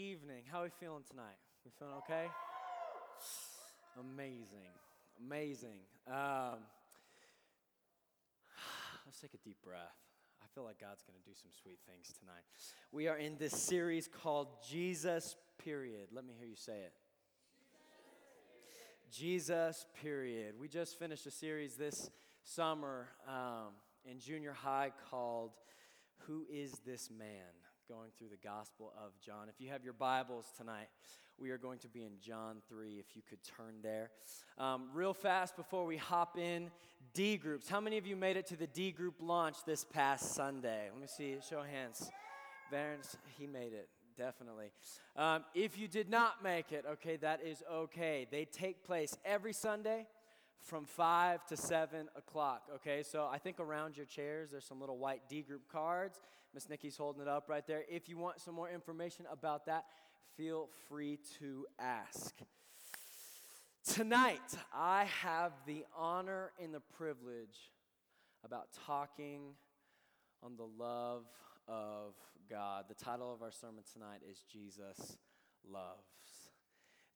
Evening. How are we feeling tonight? We feeling okay? Amazing. Amazing. Um, let's take a deep breath. I feel like God's going to do some sweet things tonight. We are in this series called Jesus, period. Let me hear you say it. Jesus, period. We just finished a series this summer um, in junior high called Who is This Man? Going through the Gospel of John. If you have your Bibles tonight, we are going to be in John 3, if you could turn there. Um, real fast before we hop in, D groups. How many of you made it to the D group launch this past Sunday? Let me see, show hands. Vance, he made it definitely. Um, if you did not make it, okay, that is okay. They take place every Sunday from 5 to 7 o'clock. Okay, so I think around your chairs there's some little white D group cards. Miss Nikki's holding it up right there. If you want some more information about that, feel free to ask. Tonight, I have the honor and the privilege about talking on the love of God. The title of our sermon tonight is Jesus Loves.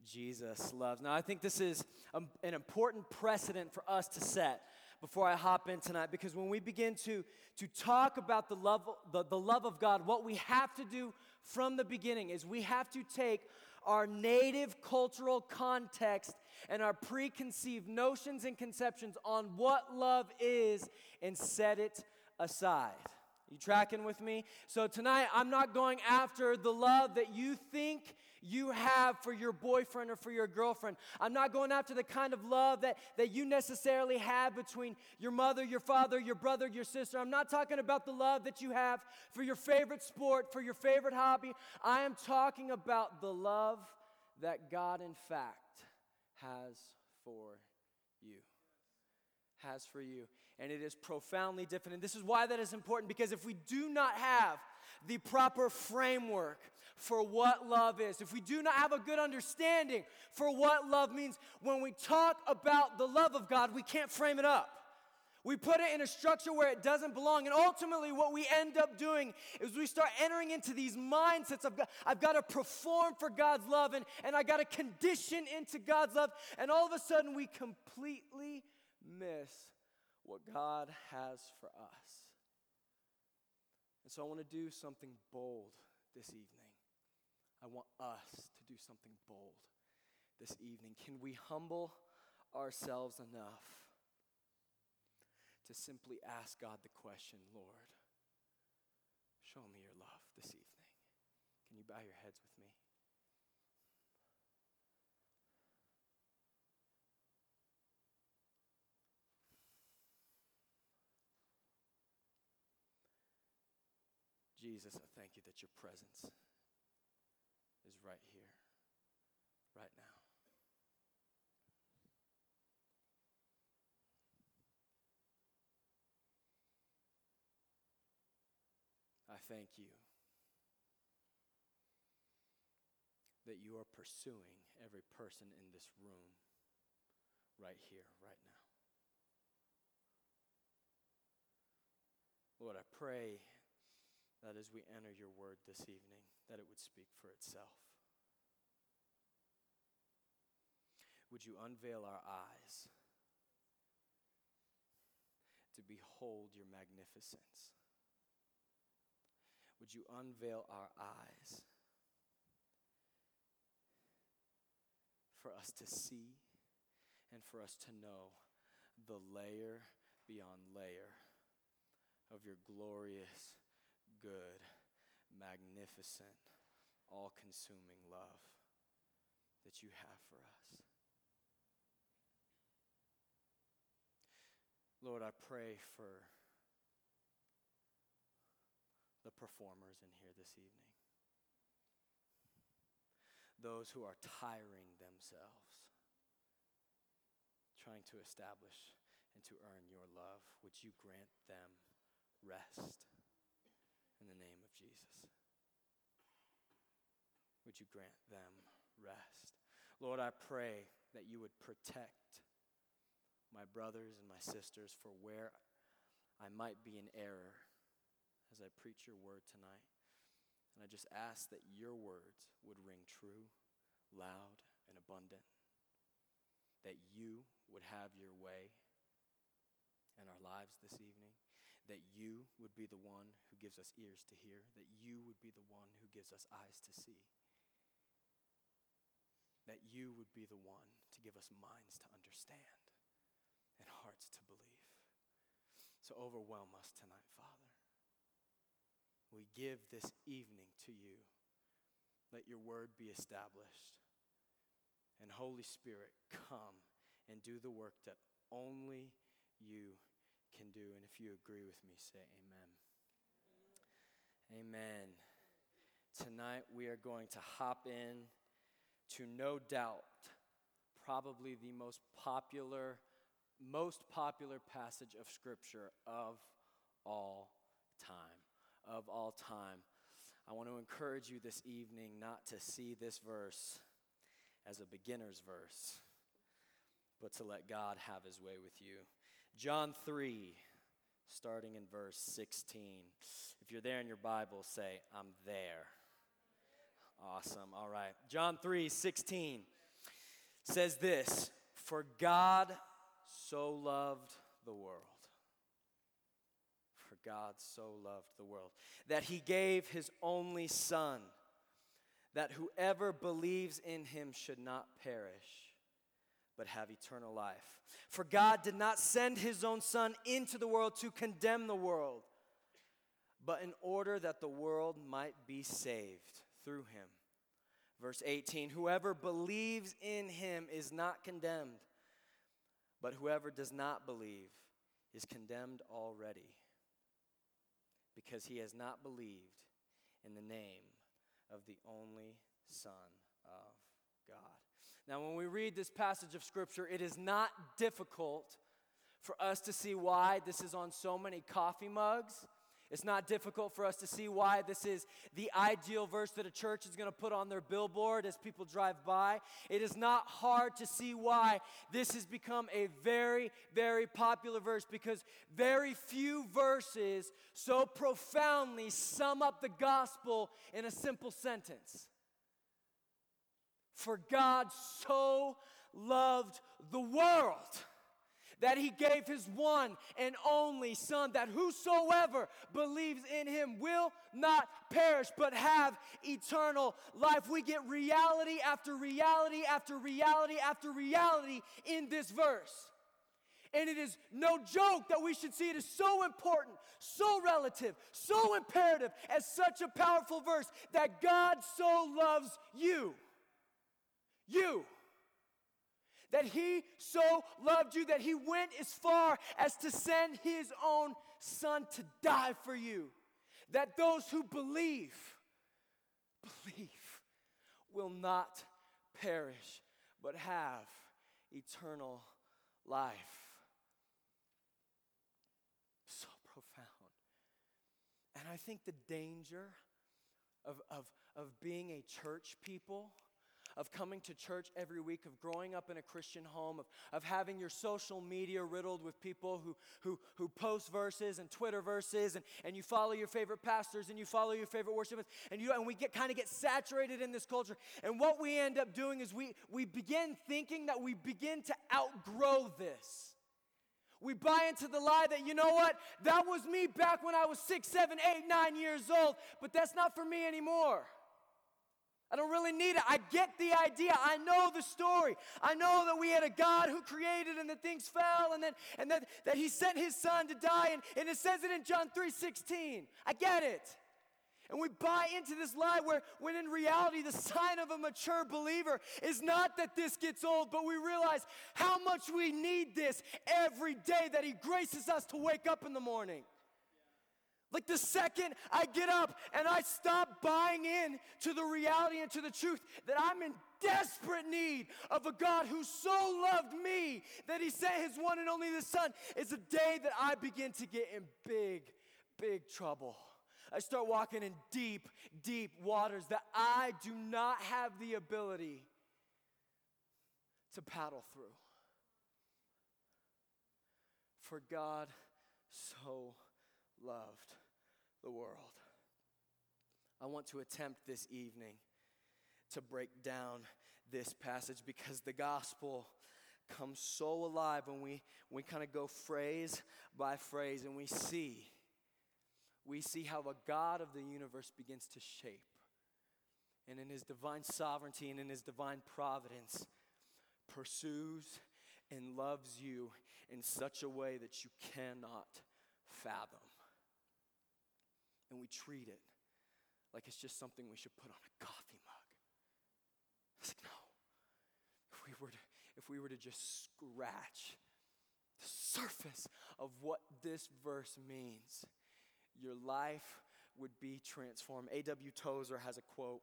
Jesus loves. Now, I think this is an important precedent for us to set before I hop in tonight because when we begin to, to talk about the love, the, the love of God, what we have to do from the beginning is we have to take our native cultural context and our preconceived notions and conceptions on what love is and set it aside. You tracking with me? So tonight, I'm not going after the love that you think you have for your boyfriend or for your girlfriend. I'm not going after the kind of love that, that you necessarily have between your mother, your father, your brother, your sister. I'm not talking about the love that you have for your favorite sport, for your favorite hobby. I am talking about the love that God, in fact, has for you has for you. And it is profoundly different. And this is why that is important because if we do not have the proper framework for what love is, if we do not have a good understanding for what love means, when we talk about the love of God, we can't frame it up. We put it in a structure where it doesn't belong. And ultimately, what we end up doing is we start entering into these mindsets of I've got to perform for God's love and, and I got to condition into God's love. And all of a sudden, we completely miss what God has for us. And so I want to do something bold this evening. I want us to do something bold this evening. Can we humble ourselves enough to simply ask God the question, Lord, show me your love this evening? Can you bow your heads with me? Jesus, I thank you that your presence is right here, right now. I thank you that you are pursuing every person in this room right here, right now. Lord, I pray that as we enter your word this evening, that it would speak for itself. Would you unveil our eyes to behold your magnificence? Would you unveil our eyes for us to see and for us to know the layer beyond layer of your glorious good, magnificent, all consuming love that you have for us. Lord, I pray for the performers in here this evening, those who are tiring themselves, trying to establish and to earn your love. Would you grant them rest? In the name of Jesus. Would you grant them rest? Lord, I pray that you would protect my brothers and my sisters for where I might be in error as I preach your word tonight. And I just ask that your words would ring true, loud, and abundant. That you would have your way in our lives this evening. That you would be the one gives us ears to hear. That you would be the one who gives us eyes to see. That you would be the one to give us minds to understand and hearts to believe. So overwhelm us tonight, Father. We give this evening to you. Let your word be established. And Holy Spirit, come and do the work that only you can do. And if you agree with me, say amen. Amen. Tonight we are going to hop in to no doubt probably the most popular most popular passage of scripture of all time of all time. I want to encourage you this evening not to see this verse as a beginner's verse, but to let God have his way with you. John 3, starting in verse 16. If you're there in your Bible, say, I'm there. Awesome. All right. John 3, 16 says this For God so loved the world For God so loved the world that he gave his only Son, that whoever believes in him should not perish, but have eternal life. For God did not send his own Son into the world to condemn the world, but in order that the world might be saved through him. Verse 18 Whoever believes in him is not condemned, but whoever does not believe is condemned already because he has not believed in the name of the only Son of God. Now, when we read this passage of Scripture, it is not difficult for us to see why this is on so many coffee mugs it's not difficult for us to see why this is the ideal verse that a church is going to put on their billboard as people drive by. It is not hard to see why this has become a very, very popular verse because very few verses so profoundly sum up the gospel in a simple sentence. For God so loved the world that he gave his one and only Son, that whosoever believes in him will not perish but have eternal life. We get reality after reality after reality after reality in this verse. And it is no joke that we should see it as so important, so relative, so imperative, as such a powerful verse that God so loves you. You that he so loved you that he went as far as to send his own son to die for you. That those who believe, believe, will not perish, but have eternal life. So profound. And I think the danger of, of, of being a church people of coming to church every week, of growing up in a Christian home, of, of having your social media riddled with people who, who, who post verses and Twitter verses, and, and you follow your favorite pastors and you follow your favorite worshipers, and, you, and we get kind of get saturated in this culture. And what we end up doing is we, we begin thinking that we begin to outgrow this. We buy into the lie that, you know what, that was me back when I was six, seven, eight, nine years old, but that's not for me anymore. I don't really need it. I get the idea. I know the story. I know that we had a God who created and that things fell and then and that, that he sent his son to die and, and it says it in John 3:16. I get it. And we buy into this lie where when in reality the sign of a mature believer is not that this gets old, but we realize how much we need this every day that he graces us to wake up in the morning. Like the second I get up and I stop buying in to the reality and to the truth that I'm in desperate need of a God who so loved me that he sent his one and only the Son, is a day that I begin to get in big, big trouble. I start walking in deep, deep waters that I do not have the ability to paddle through. For God so loved the world. I want to attempt this evening to break down this passage because the gospel comes so alive when we, we kind of go phrase by phrase and we see we see how the God of the universe begins to shape. And in his divine sovereignty and in his divine providence, pursues and loves you in such a way that you cannot fathom. And we treat it like it's just something we should put on a coffee mug. It's like, no. If we were to, if we were to just scratch the surface of what this verse means, your life would be transformed. A.W. Tozer has a quote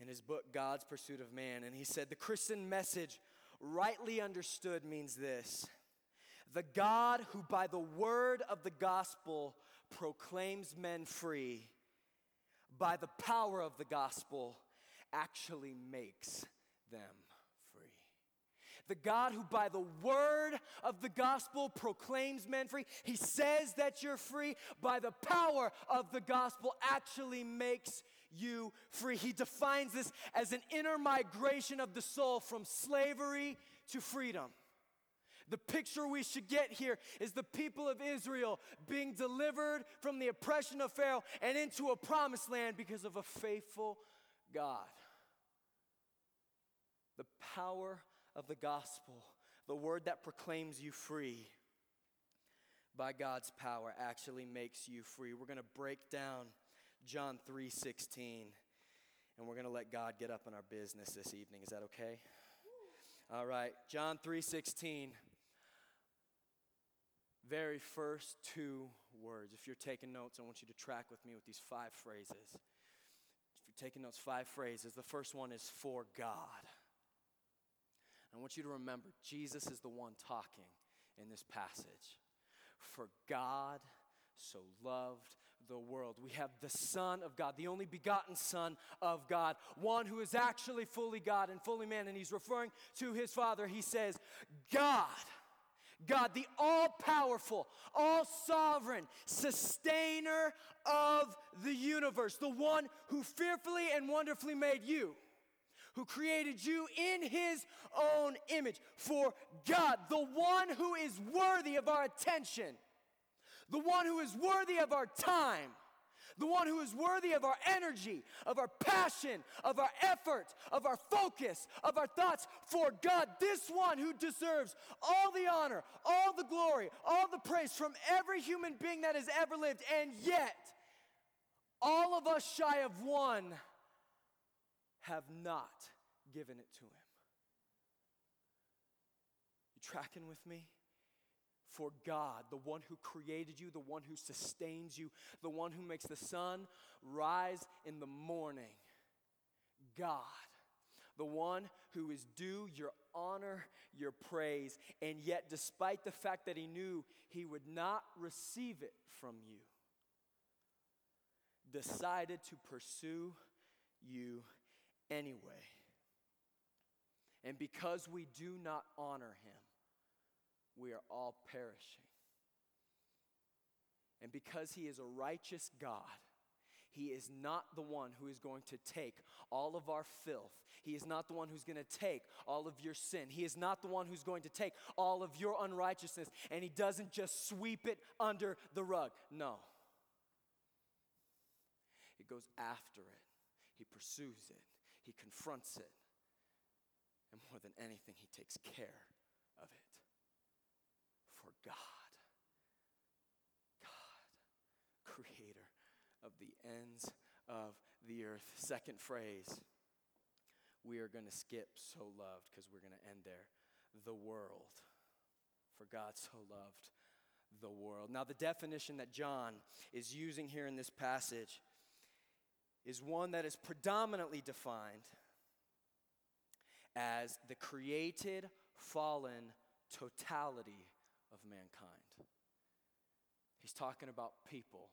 in his book, God's Pursuit of Man, and he said, The Christian message, rightly understood, means this the God who, by the word of the gospel, proclaims men free, by the power of the gospel, actually makes them free. the God who, by the word of the gospel, proclaims men free. He says that you're free. By the power of the gospel, actually makes you free. He defines this as an inner migration of the soul from slavery to freedom. The picture we should get here is the people of Israel being delivered from the oppression of Pharaoh and into a promised land because of a faithful God. The power of the gospel, the word that proclaims you free by God's power actually makes you free. We're going to break down John 3:16 and we're going to let God get up in our business this evening. Is that okay? All right. John 3:16 very first two words. If you're taking notes, I want you to track with me with these five phrases. If you're taking notes, five phrases. The first one is for God. I want you to remember Jesus is the one talking in this passage. For God so loved the world. We have the Son of God, the only begotten Son of God, one who is actually fully God and fully man. And he's referring to his Father. He says, God. God, the all powerful, all sovereign, sustainer of the universe, the one who fearfully and wonderfully made you who created you in his own image. For God, the one who is worthy of our attention, the one who is worthy of our time, the one who is worthy of our energy, of our passion, of our effort, of our focus, of our thoughts. For God, this one who deserves all the honor, all the glory, all the praise from every human being that has ever lived. And yet, all of us shy of one have not given it to him. You tracking with me? For God, the one who created you, the one who sustains you, the one who makes the sun rise in the morning, God, the one who is due your honor, your praise, and yet, despite the fact that he knew he would not receive it from you, decided to pursue you anyway. And because we do not honor him, we are all perishing. And because he is a righteous God, he is not the one who is going to take all of our filth. He is not the one who's going to take all of your sin. He is not the one who's going to take all of your unrighteousness. And He doesn't just sweep it under the rug. No. He goes after it, He pursues it, He confronts it. And more than anything, He takes care. For God, God, creator of the ends of the earth. Second phrase, we are going to skip so loved because we're going to end there. The world. For God so loved the world. Now, the definition that John is using here in this passage is one that is predominantly defined as the created, fallen totality of mankind. He's talking about people,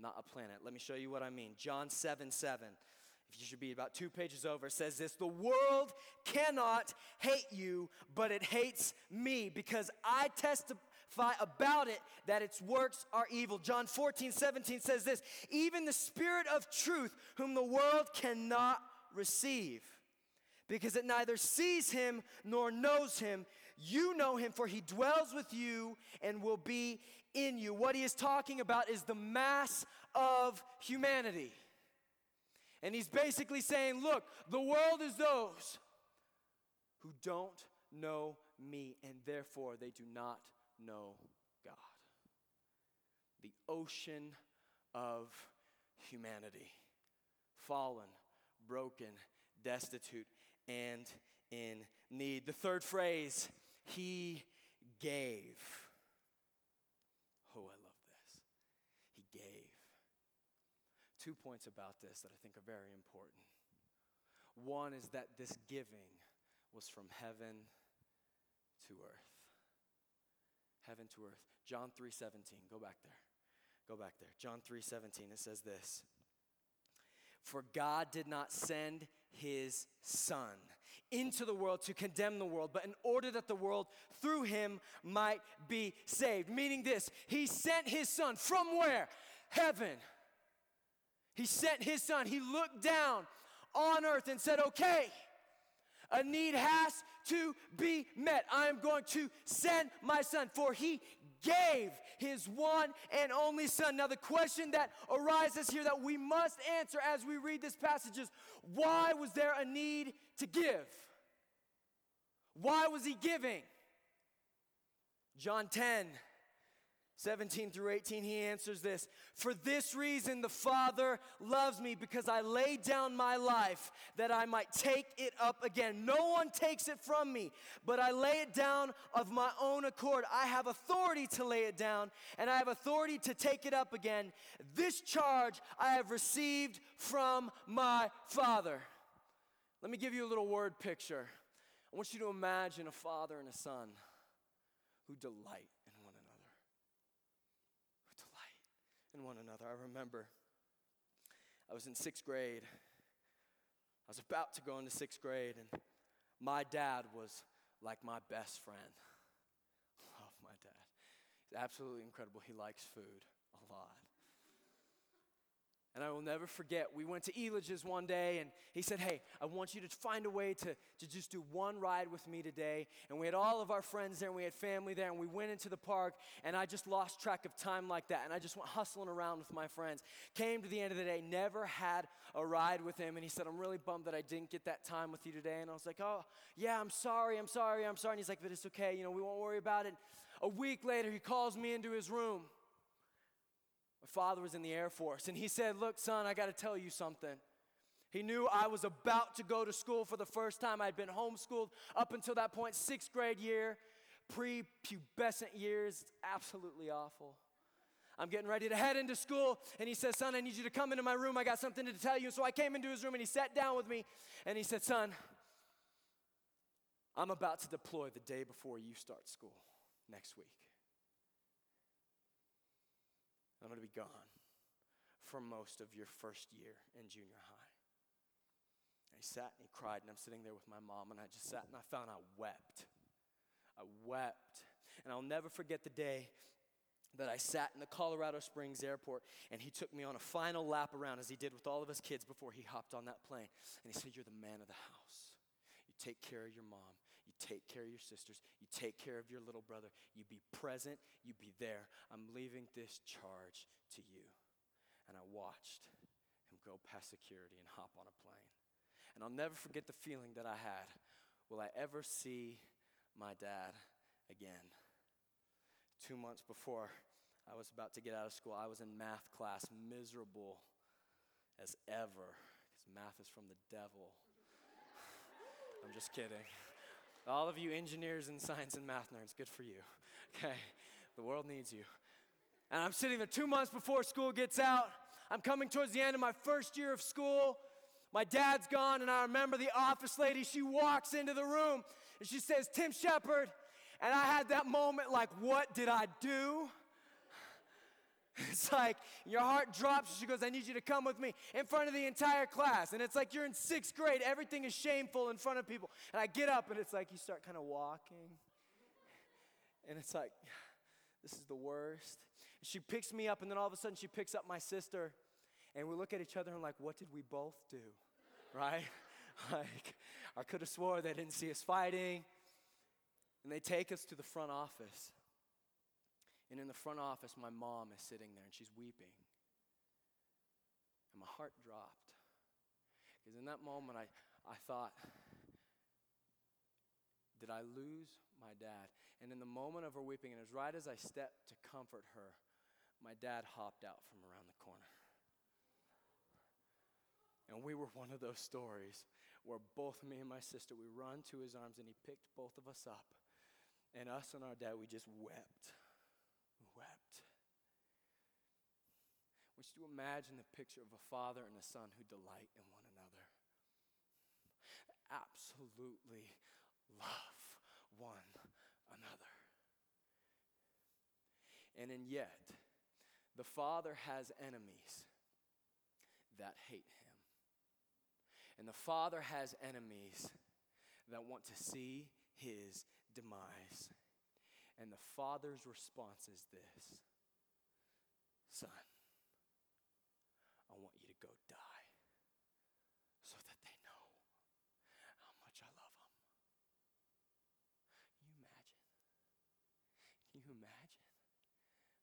not a planet. Let me show you what I mean. John 7 7. If you should be about two pages over, says this The world cannot hate you, but it hates me because I testify about it that its works are evil. John 14, 17 says this Even the Spirit of truth, whom the world cannot receive, because it neither sees him nor knows him. You know him, for he dwells with you and will be in you. What he is talking about is the mass of humanity. And he's basically saying, Look, the world is those who don't know me, and therefore they do not know God. The ocean of humanity, fallen, broken, destitute, and in need. The third phrase, He gave. Oh, I love this. He gave. Two points about this that I think are very important. One is that this giving was from heaven to earth. Heaven to earth. John 3:17. Go back there. Go back there. John 3:17 it says this. For God did not send his son into the world to condemn the world, but in order that the world through him might be saved. Meaning this, he sent his son from where? Heaven. He sent his son. He looked down on earth and said, Okay, a need has to be met. I am going to send my son, for he gave his one and only son. Now, the question that arises here that we must answer as we read this passage is why was there a need to give? Why was he giving? John 10 17 through 18, he answers this For this reason, the Father loves me because I lay down my life that I might take it up again. No one takes it from me, but I lay it down of my own accord. I have authority to lay it down, and I have authority to take it up again. This charge I have received from my Father. Let me give you a little word picture. I want you to imagine a father and a son who delight in one another. Who delight in one another. I remember I was in sixth grade. I was about to go into sixth grade, and my dad was like my best friend. Love my dad. He's absolutely incredible. He likes food a lot. And I will never forget, we went to Elitch's one day and he said, Hey, I want you to find a way to, to just do one ride with me today. And we had all of our friends there and we had family there and we went into the park and I just lost track of time like that. And I just went hustling around with my friends. Came to the end of the day, never had a ride with him. And he said, I'm really bummed that I didn't get that time with you today. And I was like, Oh, yeah, I'm sorry, I'm sorry, I'm sorry. And he's like, But it's okay, you know, we won't worry about it. A week later, he calls me into his room. My father was in the Air Force, and he said, Look, son, I got to tell you something. He knew I was about to go to school for the first time. I'd been homeschooled up until that point, sixth grade year, pre pubescent years. absolutely awful. I'm getting ready to head into school, and he says, Son, I need you to come into my room. I got something to tell you. So I came into his room, and he sat down with me, and he said, Son, I'm about to deploy the day before you start school next week. I'm going to be gone for most of your first year in junior high. And he sat and he cried, and I'm sitting there with my mom, and I just sat and I found I wept. I wept. And I'll never forget the day that I sat in the Colorado Springs airport and he took me on a final lap around as he did with all of his kids before he hopped on that plane. And he said, You're the man of the house. You take care of your mom. Take care of your sisters. You take care of your little brother. You be present. You be there. I'm leaving this charge to you. And I watched him go past security and hop on a plane. And I'll never forget the feeling that I had. Will I ever see my dad again? Two months before I was about to get out of school, I was in math class, miserable as ever, because math is from the devil. I'm just kidding. All of you engineers and science and math nerds, good for you. Okay? The world needs you. And I'm sitting there two months before school gets out. I'm coming towards the end of my first year of school. My dad's gone, and I remember the office lady. She walks into the room and she says, Tim Shepard. And I had that moment like, what did I do? It's like your heart drops. She goes, I need you to come with me in front of the entire class. And it's like you're in sixth grade. Everything is shameful in front of people. And I get up and it's like you start kind of walking. And it's like, This is the worst. She picks me up, and then all of a sudden she picks up my sister, and we look at each other and like, what did we both do? Right? like, I could have swore they didn't see us fighting. And they take us to the front office. And in the front office, my mom is sitting there and she's weeping. And my heart dropped. Because in that moment, I, I thought, did I lose my dad? And in the moment of her weeping, and as right as I stepped to comfort her, my dad hopped out from around the corner. And we were one of those stories where both me and my sister, we run to his arms and he picked both of us up. And us and our dad, we just wept. Wept. Want you to imagine the picture of a father and a son who delight in one another. Absolutely love one another. And and yet, the Father has enemies that hate him. And the Father has enemies that want to see his demise. And the Father's response is this Son, I want you to go die so that they know how much I love them. Can you imagine? Can you imagine?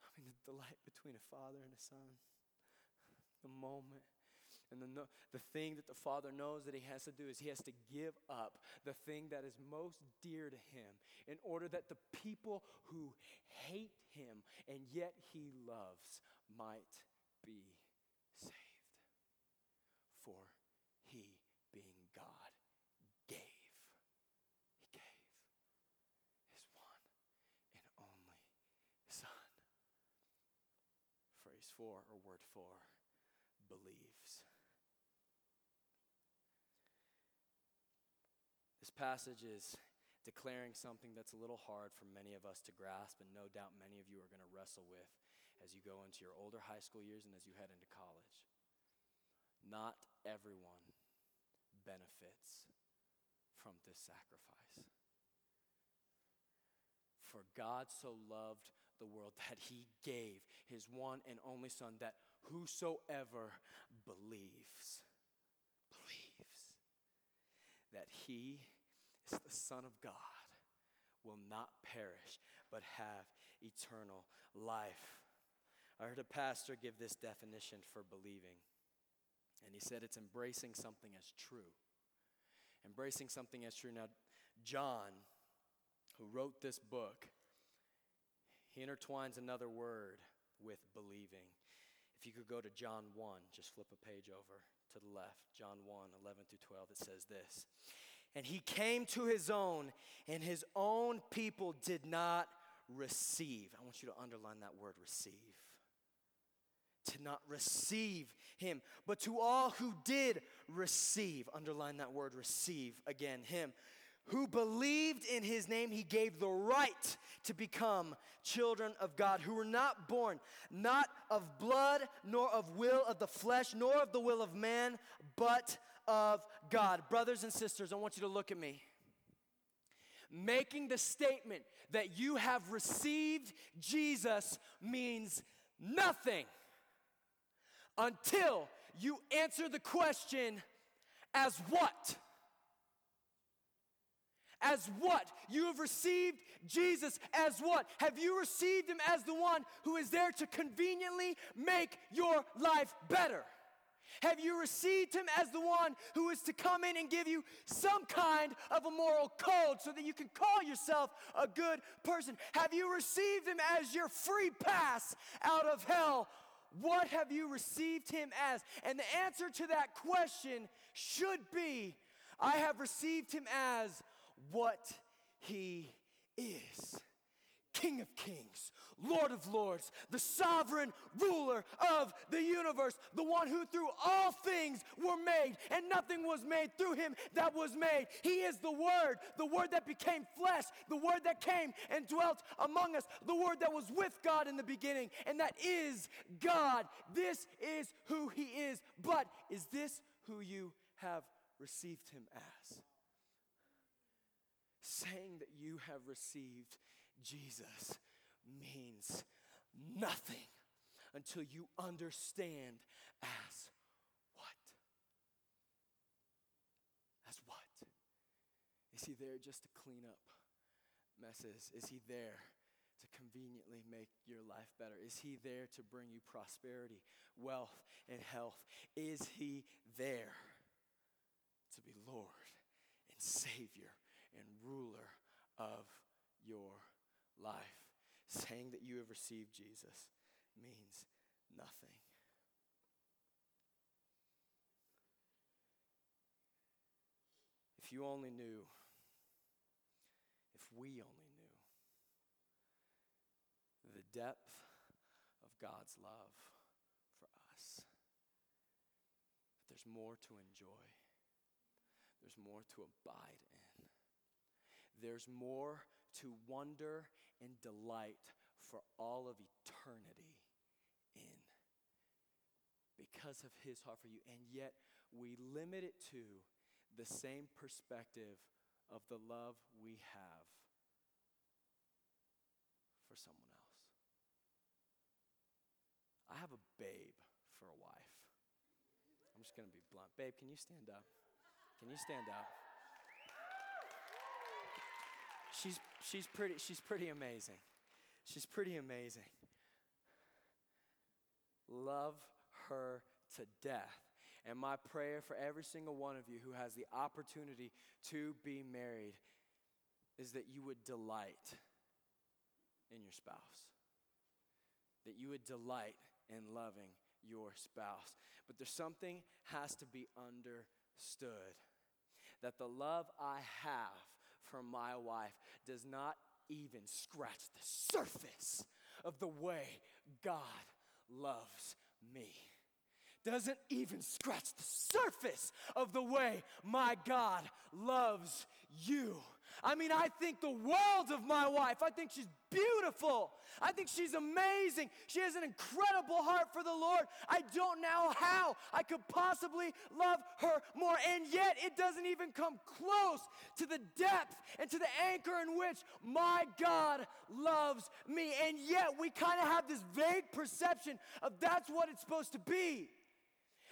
I mean, the delight between a father and a son, the moment. And the, the thing that the Father knows that He has to do is He has to give up the thing that is most dear to Him in order that the people who hate Him and yet He loves might be saved. For He, being God, gave. He gave His one and only Son. Four or word for believes. This passage is declaring something that's a little hard for many of us to grasp, and no doubt many of you are going to wrestle with as you go into your older high school years and as you head into college. Not everyone benefits from this sacrifice. For God so loved the world that he gave his one and only Son, that whosoever believes, believes that he is the Son of God will not perish, but have eternal life. I heard a pastor give this definition for believing, and he said it's embracing something as true. Embracing something as true. Now, John, who wrote this book, he intertwines another word with believing. If you could go to John 1, just flip a page over to the left, John 1, 11 through 12, it says this and he came to his own, and his own people did not receive. I want you to underline that word receive. To not receive him, but to all who did receive, underline that word receive again, him who believed in his name, he gave the right to become children of God, who were not born, not of blood, nor of will of the flesh, nor of the will of man, but of God. Brothers and sisters, I want you to look at me. Making the statement that you have received Jesus means nothing until you answer the question as what? As what? You have received Jesus as what? Have you received him as the one who is there to conveniently make your life better? Have you received him as the one who is to come in and give you some kind of a moral code so that you can call yourself a good person? Have you received him as your free pass out of hell? What have you received him as? And the answer to that question should be I have received him as what he is King of kings, Lord of lords, the sovereign ruler of the universe, the one who through all things were made, and nothing was made through him that was made. He is the Word, the Word that became flesh, the Word that came and dwelt among us, the Word that was with God in the beginning, and that is God. This is who He is. But is this who you have received Him as? Saying that you have received Jesus means nothing until you understand as what? As what? Is he there just to clean up messes? Is he there to conveniently make your life better? Is he there to bring you prosperity, wealth, and health? Is he there to be Lord and Savior and ruler of your life? Saying that you have received Jesus means nothing. If you only knew, if we only knew the depth of God's love for us, that there's more to enjoy, there's more to abide there's more to wonder and delight for all of eternity in because of his heart for you. And yet we limit it to the same perspective of the love we have for someone else. I have a babe for a wife. I'm just going to be blunt. Babe, can you stand up? Can you stand up? She's, she's, pretty, she's pretty amazing. She's pretty amazing. Love her to death. And my prayer for every single one of you who has the opportunity to be married is that you would delight in your spouse. That you would delight in loving your spouse. But there's something has to be understood. That the love I have for my wife does not even scratch the surface of the way God loves me. Doesn't even scratch the surface of the way my God loves you. I mean, I think the world of my wife. I think she's beautiful. I think she's amazing. She has an incredible heart for the Lord. I don't know how I could possibly love her more. And yet, it doesn't even come close to the depth and to the anchor in which my God loves me. And yet, we kind of have this vague perception of that's what it's supposed to be.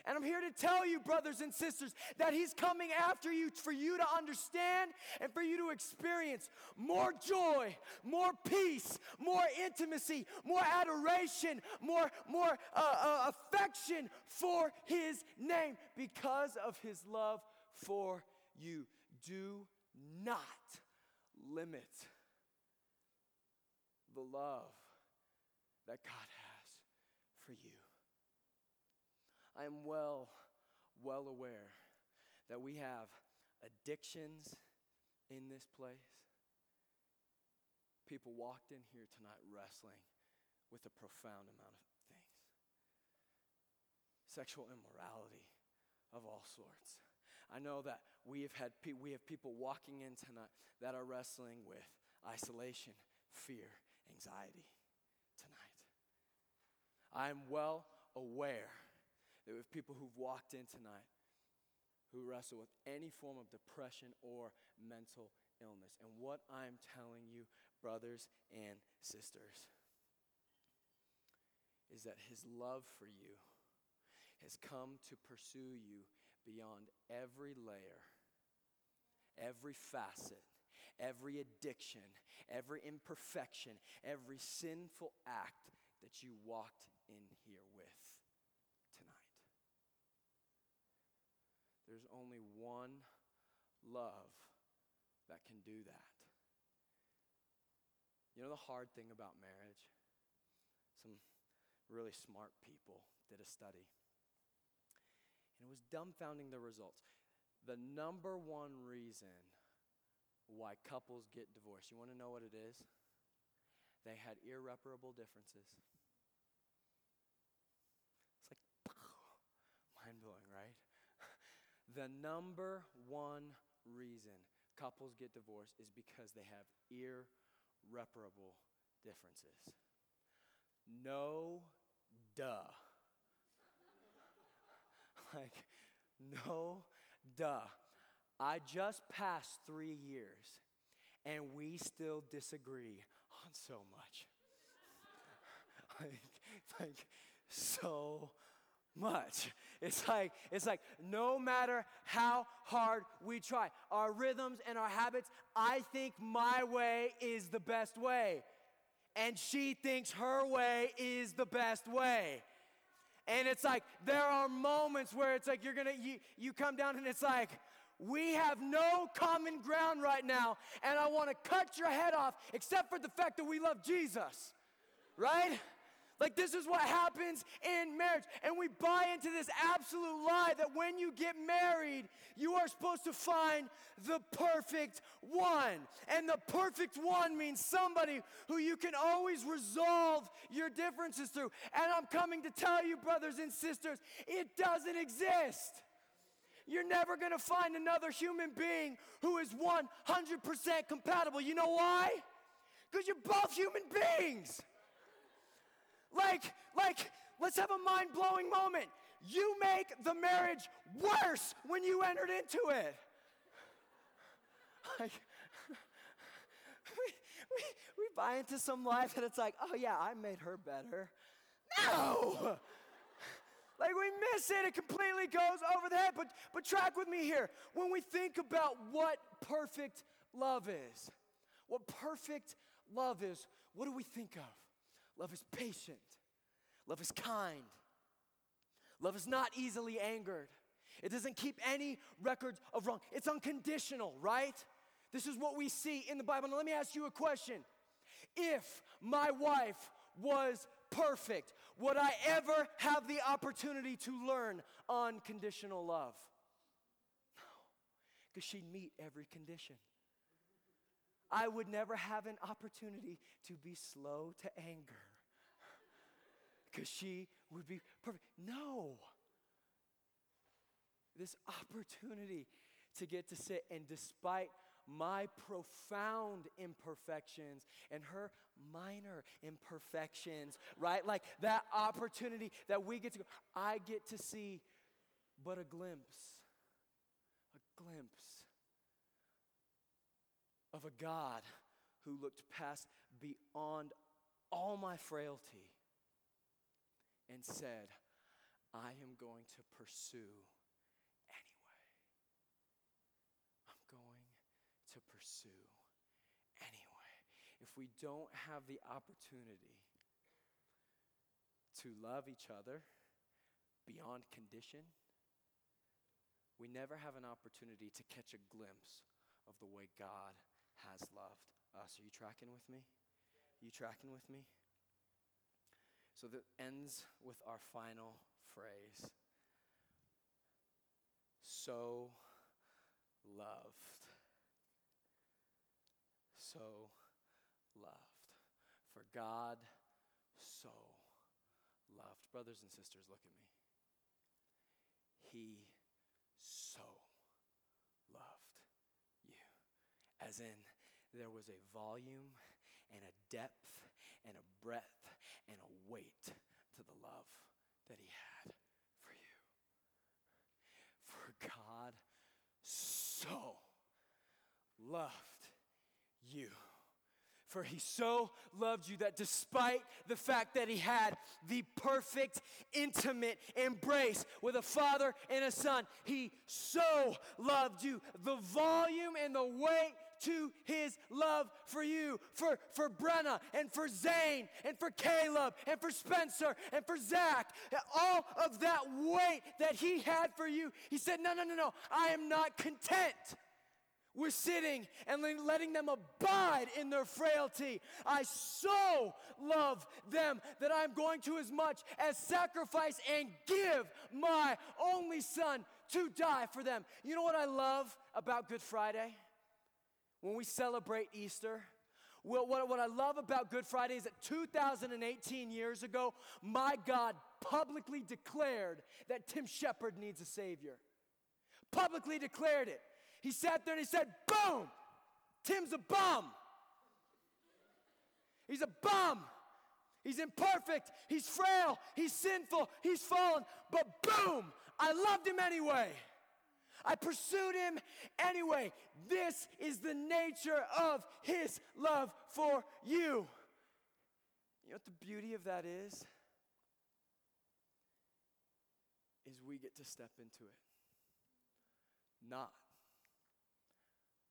And I'm here to tell you, brothers and sisters, that He's coming after you for you to understand and for you to experience more joy, more peace, more intimacy, more adoration, more, more uh, uh, affection for His name because of His love for you. Do not limit the love that God has for you. I am well, well aware that we have addictions in this place. People walked in here tonight wrestling with a profound amount of things sexual immorality of all sorts. I know that we have had pe- we have people walking in tonight that are wrestling with isolation, fear, anxiety tonight. I am well aware that we have people who've walked in tonight who wrestle with any form of depression or mental illness. And what I'm telling you, brothers and sisters, is that his love for you has come to pursue you beyond every layer, every facet, every addiction, every imperfection, every sinful act that you walked in here with. There's only one love that can do that. You know the hard thing about marriage? Some really smart people did a study. And it was dumbfounding the results. The number one reason why couples get divorced, you want to know what it is? They had irreparable differences. It's like mind blowing? The number one reason couples get divorced is because they have irreparable differences. No, duh. like, no, duh. I just passed three years and we still disagree on so much. like, like so much. It's like it's like no matter how hard we try, our rhythms and our habits, I think my way is the best way. And she thinks her way is the best way. And it's like there are moments where it's like you're gonna you, you come down and it's like we have no common ground right now, and I want to cut your head off, except for the fact that we love Jesus, right? Like, this is what happens in marriage. And we buy into this absolute lie that when you get married, you are supposed to find the perfect one. And the perfect one means somebody who you can always resolve your differences through. And I'm coming to tell you, brothers and sisters, it doesn't exist. You're never gonna find another human being who is 100% compatible. You know why? Because you're both human beings. Like, like, let's have a mind blowing moment. You make the marriage worse when you entered into it. Like, we, we, we buy into some life and it's like, oh yeah, I made her better. No! Like we miss it, it completely goes over the head. But, but track with me here. When we think about what perfect love is, what perfect love is, what do we think of? Love is patient. Love is kind. Love is not easily angered. It doesn't keep any records of wrong. It's unconditional, right? This is what we see in the Bible. Now, let me ask you a question. If my wife was perfect, would I ever have the opportunity to learn unconditional love? No, because she'd meet every condition. I would never have an opportunity to be slow to anger because she would be perfect. No. This opportunity to get to sit and despite my profound imperfections and her minor imperfections, right? Like that opportunity that we get to go, I get to see but a glimpse, a glimpse of a God who looked past beyond all my frailty and said, I am going to pursue anyway. I'm going to pursue anyway. If we don't have the opportunity to love each other beyond condition, we never have an opportunity to catch a glimpse of the way God has loved us. Are you tracking with me? Are you tracking with me? So that ends with our final phrase. So loved. So loved. For God so loved. Brothers and sisters, look at me. He so loved you. As in, there was a volume and a depth and a breadth weight to the love that he had for you. For God so loved you. For he so loved you that despite the fact that he had the perfect, intimate embrace with a father and a son, he so loved you. The volume and the weight to his love for you, for, for Brenna and for Zane and for Caleb and for Spencer and for Zach. All of that weight that he had for you, he said, No, no, no, no, I am not content with sitting and letting them abide in their frailty. I so love them that I'm going to as much as sacrifice and give my only son to die for them. You know what I love about Good Friday? When we celebrate Easter. Well, what, what I love about Good Friday is that 2018 years ago, my God publicly declared that Tim Shepard needs a Savior. Publicly declared it. He sat there and he said, Boom! Tim's a bum. He's a bum. He's imperfect. He's frail. He's sinful. He's fallen. But boom! I loved him anyway. I pursued him anyway. This is the nature of his love for you. You know what the beauty of that is? Is we get to step into it. Not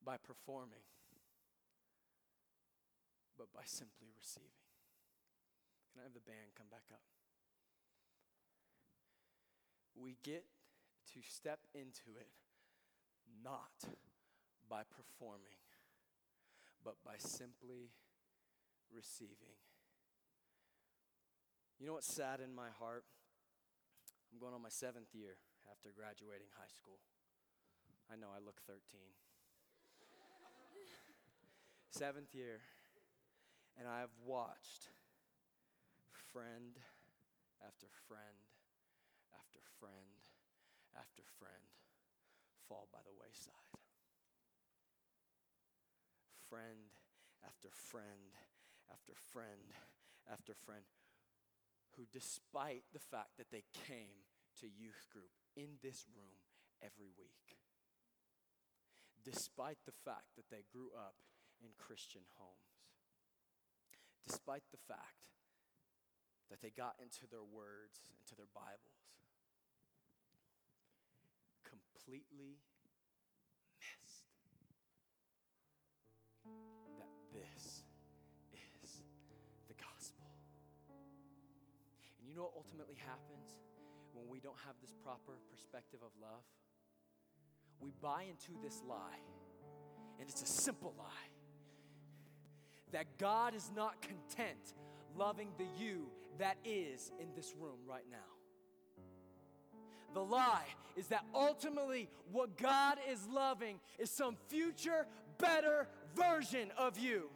by performing, but by simply receiving. Can I have the band come back up? We get to step into it not by performing, but by simply receiving. You know what's sad in my heart? I'm going on my seventh year after graduating high school. I know I look 13. seventh year, and I've watched friend after friend after friend after friend fall by the wayside. Friend after friend after friend after friend who, despite the fact that they came to youth group in this room every week, despite the fact that they grew up in Christian homes, despite the fact that they got into their words, into their Bibles, completely missed that this is the gospel. And you know what ultimately happens when we don't have this proper perspective of love? We buy into this lie, and it's a simple lie that God is not content loving the you that is in this room right now. The lie is that ultimately what God is loving is some future better version of you.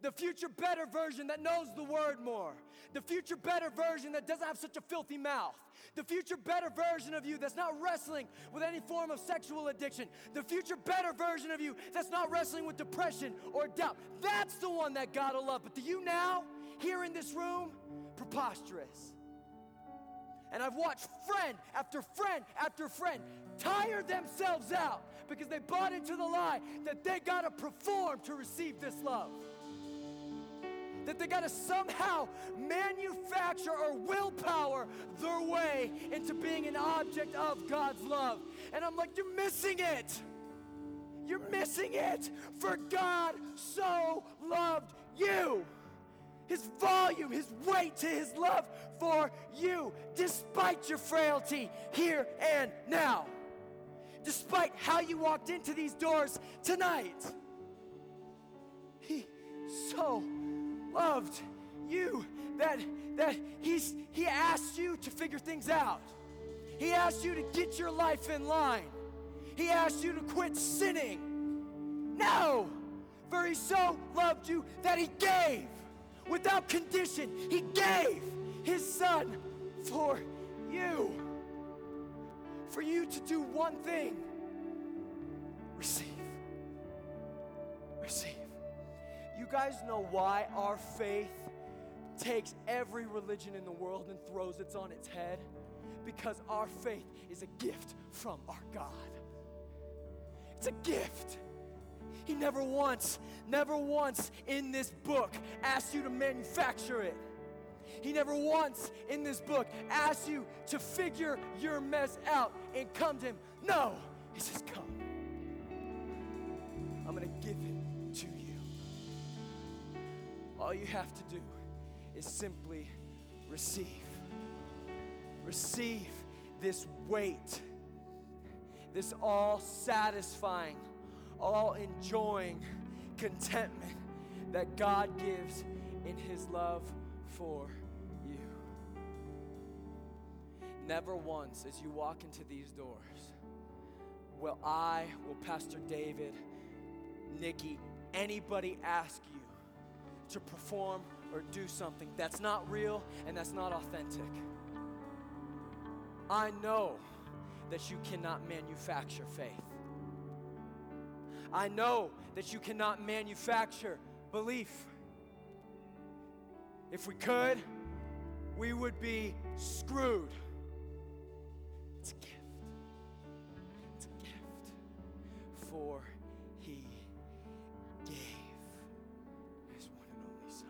The future better version that knows the word more. The future better version that doesn't have such a filthy mouth. The future better version of you that's not wrestling with any form of sexual addiction. The future better version of you that's not wrestling with depression or doubt. That's the one that God will love. But do you now, here in this room, preposterous. And I've watched friend after friend after friend tire themselves out because they bought into the lie that they got to perform to receive this love. That they got to somehow manufacture or willpower their way into being an object of God's love. And I'm like, you're missing it. You're missing it. For God so loved you his volume, his weight to his love for you, despite your frailty here and now. Despite how you walked into these doors tonight. He so loved you that, that he's, he asked you to figure things out. He asked you to get your life in line. He asked you to quit sinning. No! For he so loved you that he gave without condition. He gave his son for you. For you to do one thing receive. Receive. You guys know why our faith takes every religion in the world and throws it on its head? Because our faith is a gift from our God. It's a gift. He never once, never once in this book asked you to manufacture it. He never once in this book asked you to figure your mess out and come to Him. No, He says, Come. I'm going to give it to you. All you have to do is simply receive. Receive this weight, this all satisfying all enjoying contentment that God gives in His love for you. Never once, as you walk into these doors, will I, will Pastor David, Nikki, anybody ask you to perform or do something that's not real and that's not authentic. I know that you cannot manufacture faith. I know that you cannot manufacture belief. If we could, we would be screwed. It's a gift. It's a gift. For he gave his one and only son.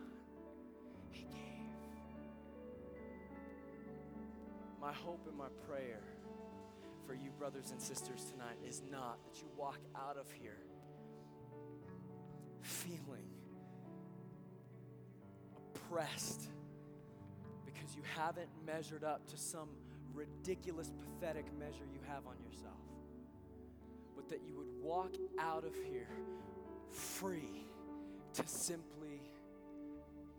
He gave. My hope and my prayer for you, brothers and sisters, tonight is not that you walk out of here feeling oppressed because you haven't measured up to some ridiculous, pathetic measure you have on yourself, but that you would walk out of here free to simply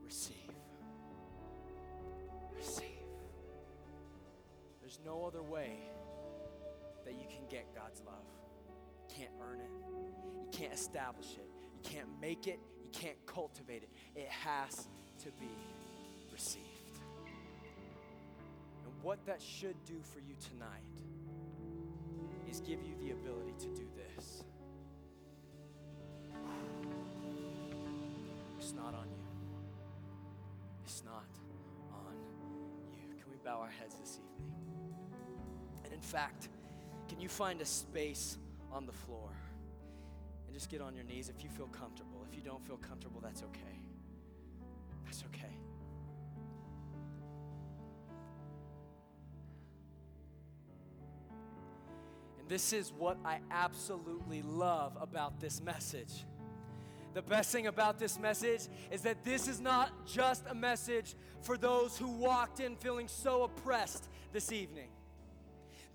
receive. Receive. There's no other way that you can get God's love. You can't earn it, you can't establish it, can't make it, you can't cultivate it. It has to be received. And what that should do for you tonight is give you the ability to do this. It's not on you. It's not on you. Can we bow our heads this evening? And in fact, can you find a space on the floor? And just get on your knees if you feel comfortable. If you don't feel comfortable, that's okay. That's okay. And this is what I absolutely love about this message. The best thing about this message is that this is not just a message for those who walked in feeling so oppressed this evening.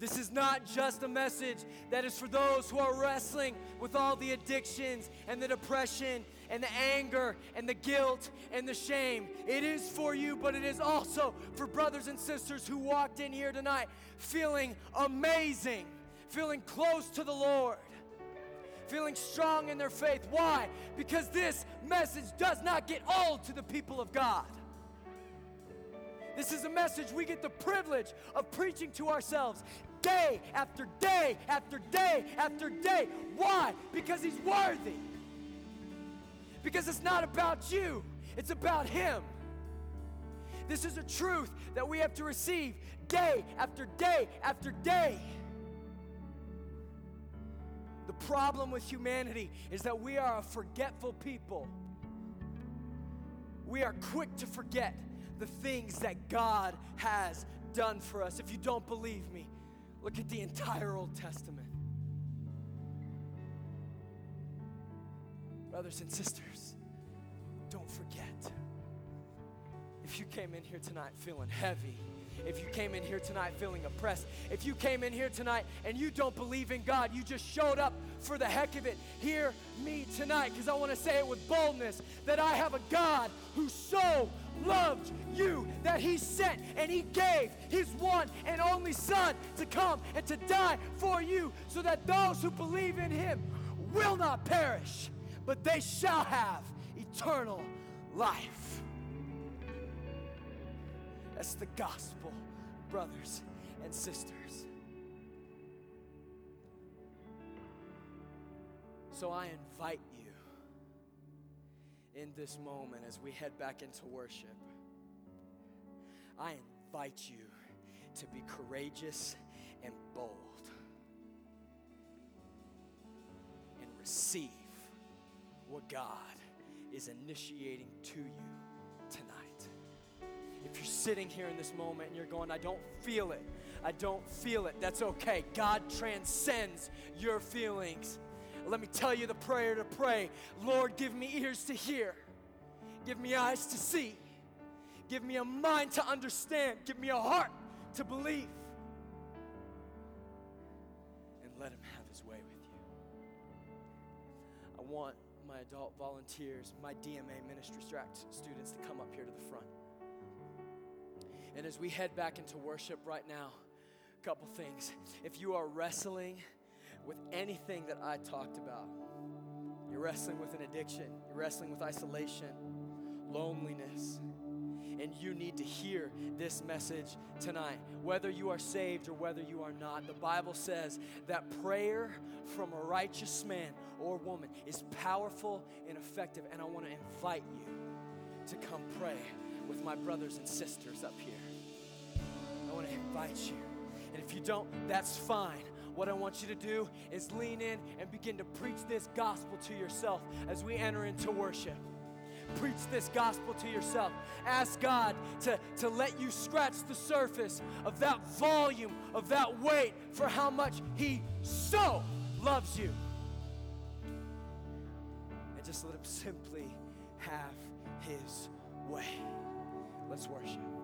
This is not just a message that is for those who are wrestling with all the addictions and the depression and the anger and the guilt and the shame. It is for you, but it is also for brothers and sisters who walked in here tonight feeling amazing, feeling close to the Lord, feeling strong in their faith. Why? Because this message does not get old to the people of God. This is a message we get the privilege of preaching to ourselves day after day after day after day. Why? Because He's worthy. Because it's not about you, it's about Him. This is a truth that we have to receive day after day after day. The problem with humanity is that we are a forgetful people. We are quick to forget the things that God has done for us. If you don't believe me, Look at the entire Old Testament. Brothers and sisters, don't forget. If you came in here tonight feeling heavy, if you came in here tonight feeling oppressed, if you came in here tonight and you don't believe in God, you just showed up for the heck of it, hear me tonight because I want to say it with boldness that I have a God who so loved you that he sent and he gave his one and only Son to come and to die for you so that those who believe in him will not perish, but they shall have eternal life. That's the gospel, brothers and sisters. So I invite in this moment as we head back into worship, I invite you to be courageous and bold and receive what God is initiating to you tonight. If you're sitting here in this moment and you're going, I don't feel it, I don't feel it, that's okay. God transcends your feelings. Let me tell you the prayer to pray Lord, give me ears to hear, give me eyes to see, give me a mind to understand, give me a heart to believe. And let Him have His way with you. I want my adult volunteers, my DMA ministry students to come up here to the front. And as we head back into worship right now, a couple things. If you are wrestling, with anything that I talked about. You're wrestling with an addiction, you're wrestling with isolation, loneliness. And you need to hear this message tonight. Whether you are saved or whether you are not, the Bible says that prayer from a righteous man or woman is powerful and effective. And I want to invite you to come pray with my brothers and sisters up here. I want to invite you. And if you don't, that's fine. What I want you to do is lean in and begin to preach this gospel to yourself as we enter into worship. preach this gospel to yourself. Ask God to, to let you scratch the surface of that volume, of that weight for how much He so loves you. And just let Him simply have His way. Let's worship.